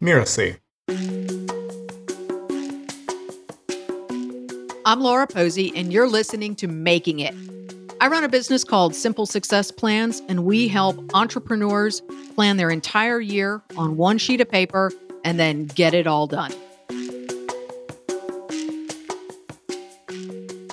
Mirasee. I'm Laura Posey, and you're listening to Making It. I run a business called Simple Success Plans, and we help entrepreneurs plan their entire year on one sheet of paper and then get it all done.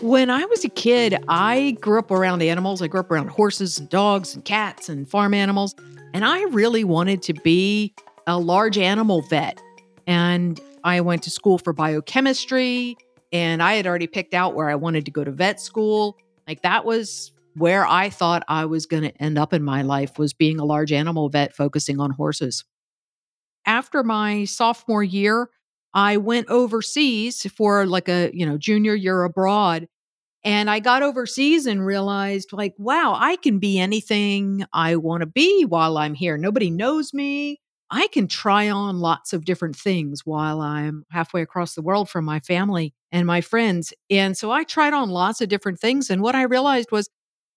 When I was a kid, I grew up around animals. I grew up around horses and dogs and cats and farm animals. And I really wanted to be a large animal vet. And I went to school for biochemistry and I had already picked out where I wanted to go to vet school. Like that was where I thought I was going to end up in my life was being a large animal vet focusing on horses. After my sophomore year, I went overseas for like a, you know, junior year abroad. And I got overseas and realized, like, wow, I can be anything I want to be while I'm here. Nobody knows me. I can try on lots of different things while I'm halfway across the world from my family and my friends. And so I tried on lots of different things. And what I realized was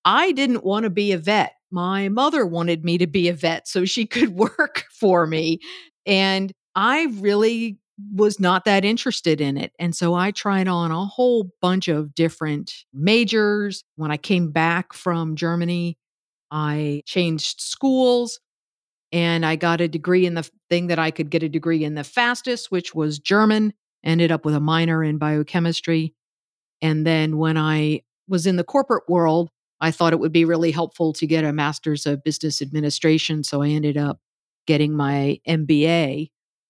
I didn't want to be a vet. My mother wanted me to be a vet so she could work for me. And I really was not that interested in it. And so I tried on a whole bunch of different majors. When I came back from Germany, I changed schools and I got a degree in the thing that I could get a degree in the fastest, which was German. Ended up with a minor in biochemistry. And then when I was in the corporate world, I thought it would be really helpful to get a master's of business administration. So I ended up getting my MBA.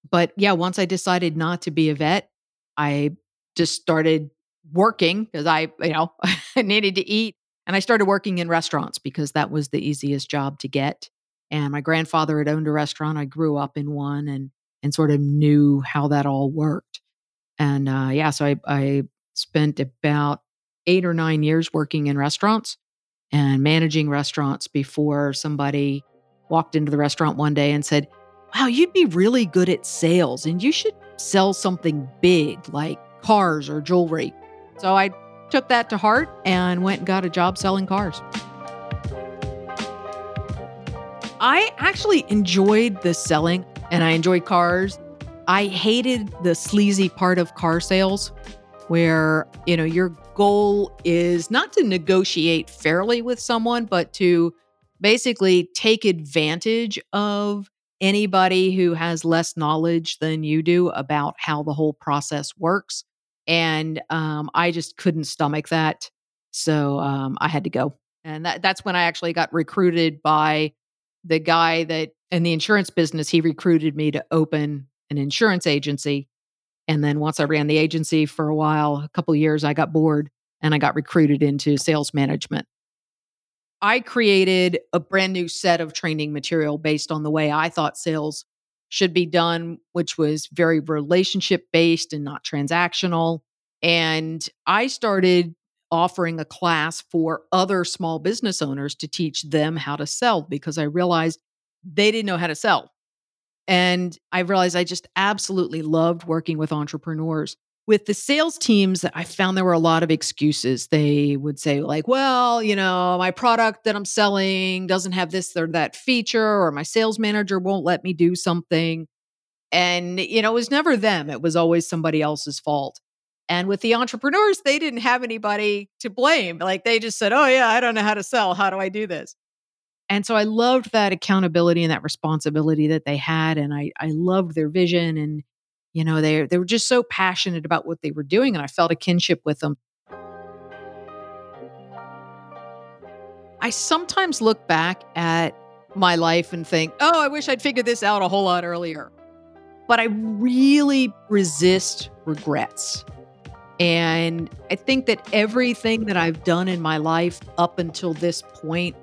But yeah, once I decided not to be a vet, I just started working because I, you know, needed to eat. And I started working in restaurants because that was the easiest job to get. And my grandfather had owned a restaurant. I grew up in one and and sort of knew how that all worked. And uh, yeah, so I, I spent about eight or nine years working in restaurants and managing restaurants before somebody walked into the restaurant one day and said, Wow, you'd be really good at sales and you should sell something big like cars or jewelry. So I took that to heart and went and got a job selling cars. I actually enjoyed the selling and I enjoyed cars. I hated the sleazy part of car sales where, you know, your goal is not to negotiate fairly with someone, but to basically take advantage of anybody who has less knowledge than you do about how the whole process works. And um, I just couldn't stomach that. So um, I had to go. And that, that's when I actually got recruited by the guy that in the insurance business, he recruited me to open an insurance agency. And then once I ran the agency for a while, a couple years, I got bored and I got recruited into sales management. I created a brand new set of training material based on the way I thought sales should be done, which was very relationship based and not transactional. And I started offering a class for other small business owners to teach them how to sell because I realized they didn't know how to sell. And I realized I just absolutely loved working with entrepreneurs. With the sales teams, I found there were a lot of excuses. They would say, like, well, you know, my product that I'm selling doesn't have this or that feature, or my sales manager won't let me do something. And, you know, it was never them, it was always somebody else's fault. And with the entrepreneurs, they didn't have anybody to blame. Like they just said, oh, yeah, I don't know how to sell. How do I do this? And so I loved that accountability and that responsibility that they had. And I, I loved their vision. And, you know, they, they were just so passionate about what they were doing. And I felt a kinship with them. I sometimes look back at my life and think, oh, I wish I'd figured this out a whole lot earlier. But I really resist regrets. And I think that everything that I've done in my life up until this point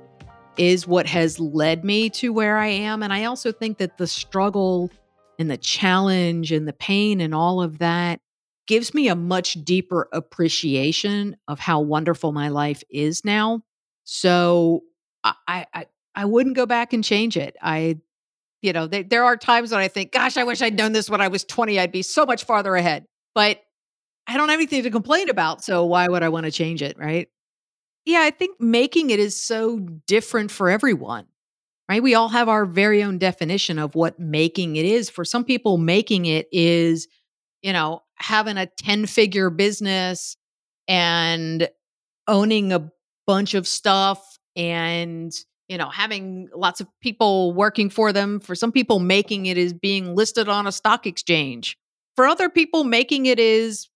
is what has led me to where I am. And I also think that the struggle and the challenge and the pain and all of that gives me a much deeper appreciation of how wonderful my life is now. So I, I, I wouldn't go back and change it. I, you know, there, there are times when I think, gosh, I wish I'd known this when I was 20. I'd be so much farther ahead. But I don't have anything to complain about. So why would I want to change it? Right. Yeah. I think making it is so different for everyone. right? We all have our very own definition of what making it is. For some people, making it is, you know, having a 10 figure business and owning a bunch of stuff and you know having lots of people working for them for some people making it is being listed on a stock exchange for other people making it is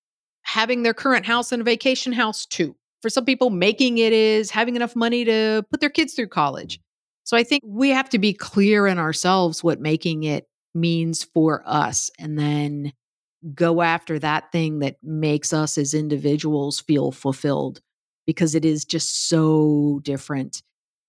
having their current house and a vacation house too for some people making it is having enough money to put their kids through college mm-hmm. so i think we have to be clear in ourselves what making it means for us and then go after that thing that makes us as individuals feel fulfilled because it is just so different.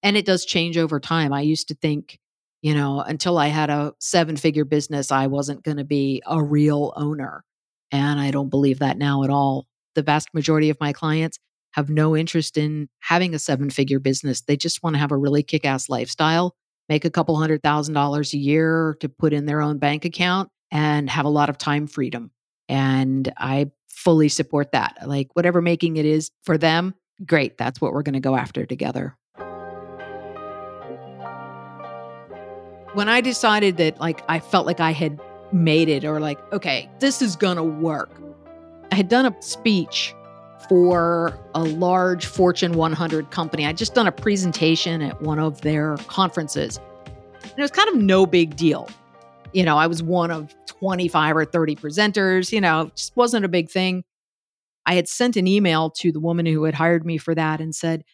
And it does change over time. I used to think, you know, until I had a seven figure business, I wasn't going to be a real owner. And I don't believe that now at all. The vast majority of my clients have no interest in having a seven figure business. They just want to have a really kick ass lifestyle, make a couple hundred thousand dollars a year to put in their own bank account and have a lot of time freedom. And I fully support that. Like, whatever making it is for them, great, that's what we're going to go after together. When I decided that, like, I felt like I had made it, or like, okay, this is going to work, I had done a speech for a large Fortune 100 company. I'd just done a presentation at one of their conferences. And it was kind of no big deal. You know, I was one of 25 or 30 presenters, you know, just wasn't a big thing. I had sent an email to the woman who had hired me for that and said,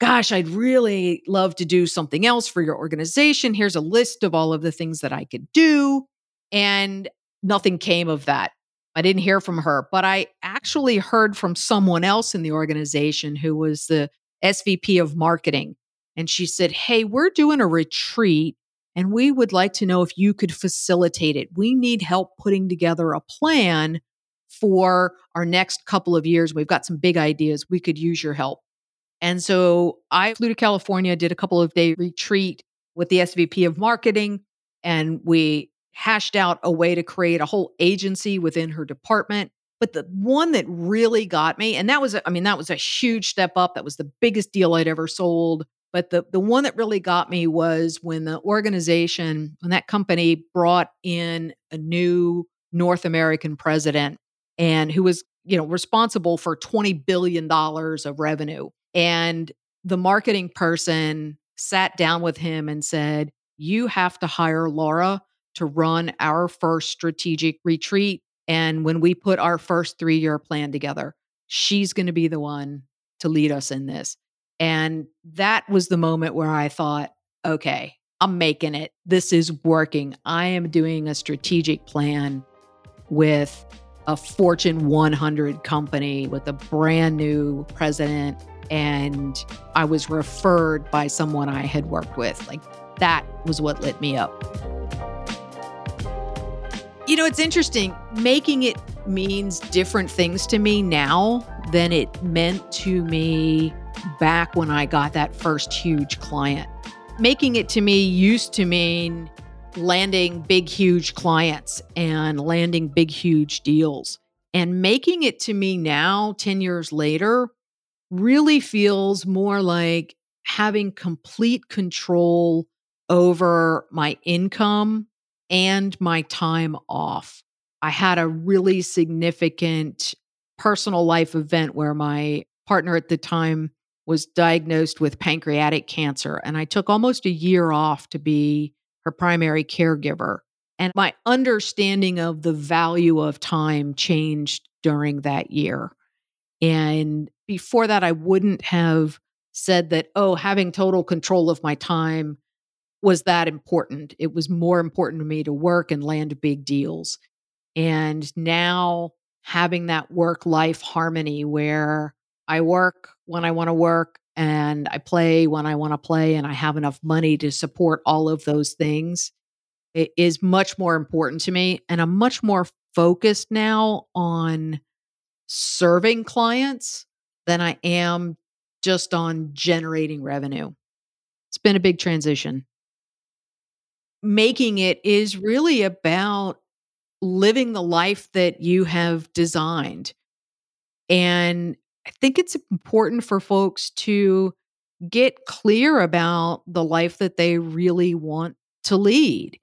Gosh, I'd really love to do something else for your organization. Here's a list of all of the things that I could do. And nothing came of that. I didn't hear from her, but I actually heard from someone else in the organization who was the SVP of marketing. And she said, Hey, we're doing a retreat and we would like to know if you could facilitate it. We need help putting together a plan for our next couple of years. We've got some big ideas. We could use your help. And so I flew to California, did a couple of day retreat with the SVP of marketing, and we hashed out a way to create a whole agency within her department. But the one that really got me, and that was, I mean, that was a huge step up. That was the biggest deal I'd ever sold. But the, the one that really got me was when the organization, when that company brought in a new North American president and who was, you know, responsible for 20 billion dollars of revenue. And the marketing person sat down with him and said, "You have to hire Laura to run our first strategic retreat and when we put our first 3-year plan together, she's going to be the one to lead us in this." And that was the moment where I thought, okay, I'm making it. This is working. I am doing a strategic plan with a Fortune 100 company with a brand new president. And I was referred by someone I had worked with. Like that was what lit me up. You know, it's interesting. Making it means different things to me now than it meant to me back when I got that first huge client. Making it to me used to mean landing big, huge clients and landing big, huge deals. And making it to me now, 10 years later, really feels more like having complete control over my income and my time off. I had a really significant personal life event where my partner at the time was diagnosed with pancreatic cancer. And I took almost a year off to be her primary caregiver. And my understanding of the value of time changed during that year. And before that, I wouldn't have said that, oh, having total control of my time was that important. It was more important to me to work and land big deals. And now having that work life harmony where I work when I want to work and I play when I want to play and I have enough money to support all of those things. Is much more important to me. And I'm much more focused now on serving clients than I am just on generating revenue. It's been a big transition. Making it is really about living the life that you have designed. And I think it's important for folks to get clear about the life that they really want to lead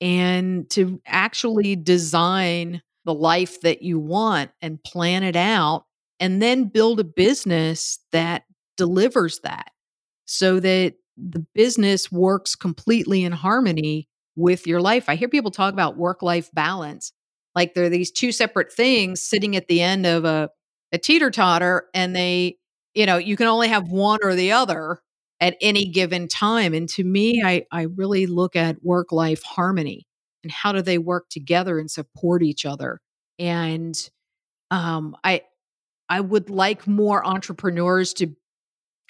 and to actually design the life that you want and plan it out and then build a business that delivers that so that the business works completely in harmony with your life. I hear people talk about work life balance like they're these two separate things sitting at the end of a, a teeter totter, and they, you know, you can only have one or the other at any given time. And to me, I, I really look at work life harmony and how do they work together and support each other. And um, I I would like more entrepreneurs to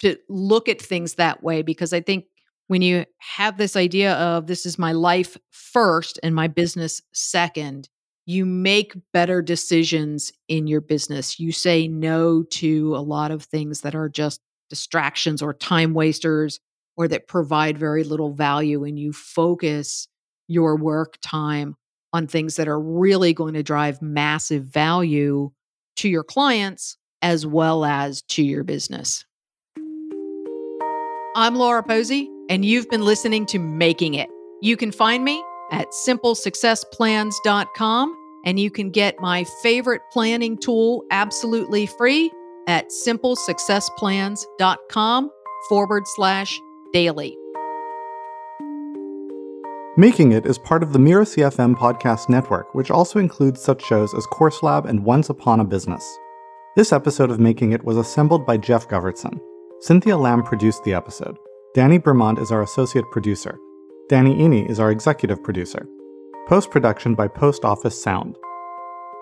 to look at things that way because I think when you have this idea of this is my life first and my business second, you make better decisions in your business. You say no to a lot of things that are just distractions or time wasters or that provide very little value, and you focus your work time on things that are really going to drive massive value to your clients as well as to your business. I'm Laura Posey, and you've been listening to Making It. You can find me at simplesuccessplans.com and you can get my favorite planning tool absolutely free at simplesuccessplans.com forward slash daily. Making It is part of the Mirasee FM podcast network, which also includes such shows as Course Lab and Once Upon a Business. This episode of Making It was assembled by Jeff Govertson. Cynthia Lamb produced the episode. Danny Bermond is our associate producer. Danny Iny is our executive producer. Post production by Post Office Sound.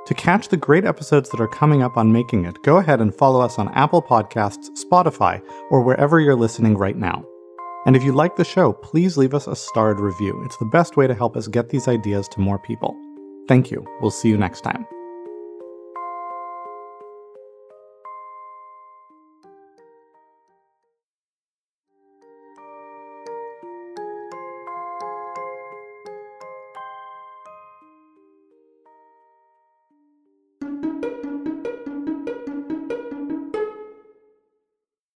To catch the great episodes that are coming up on Making It, go ahead and follow us on Apple Podcasts, Spotify, or wherever you're listening right now. And if you like the show, please leave us a starred review. It's the best way to help us get these ideas to more people. Thank you. We'll see you next time.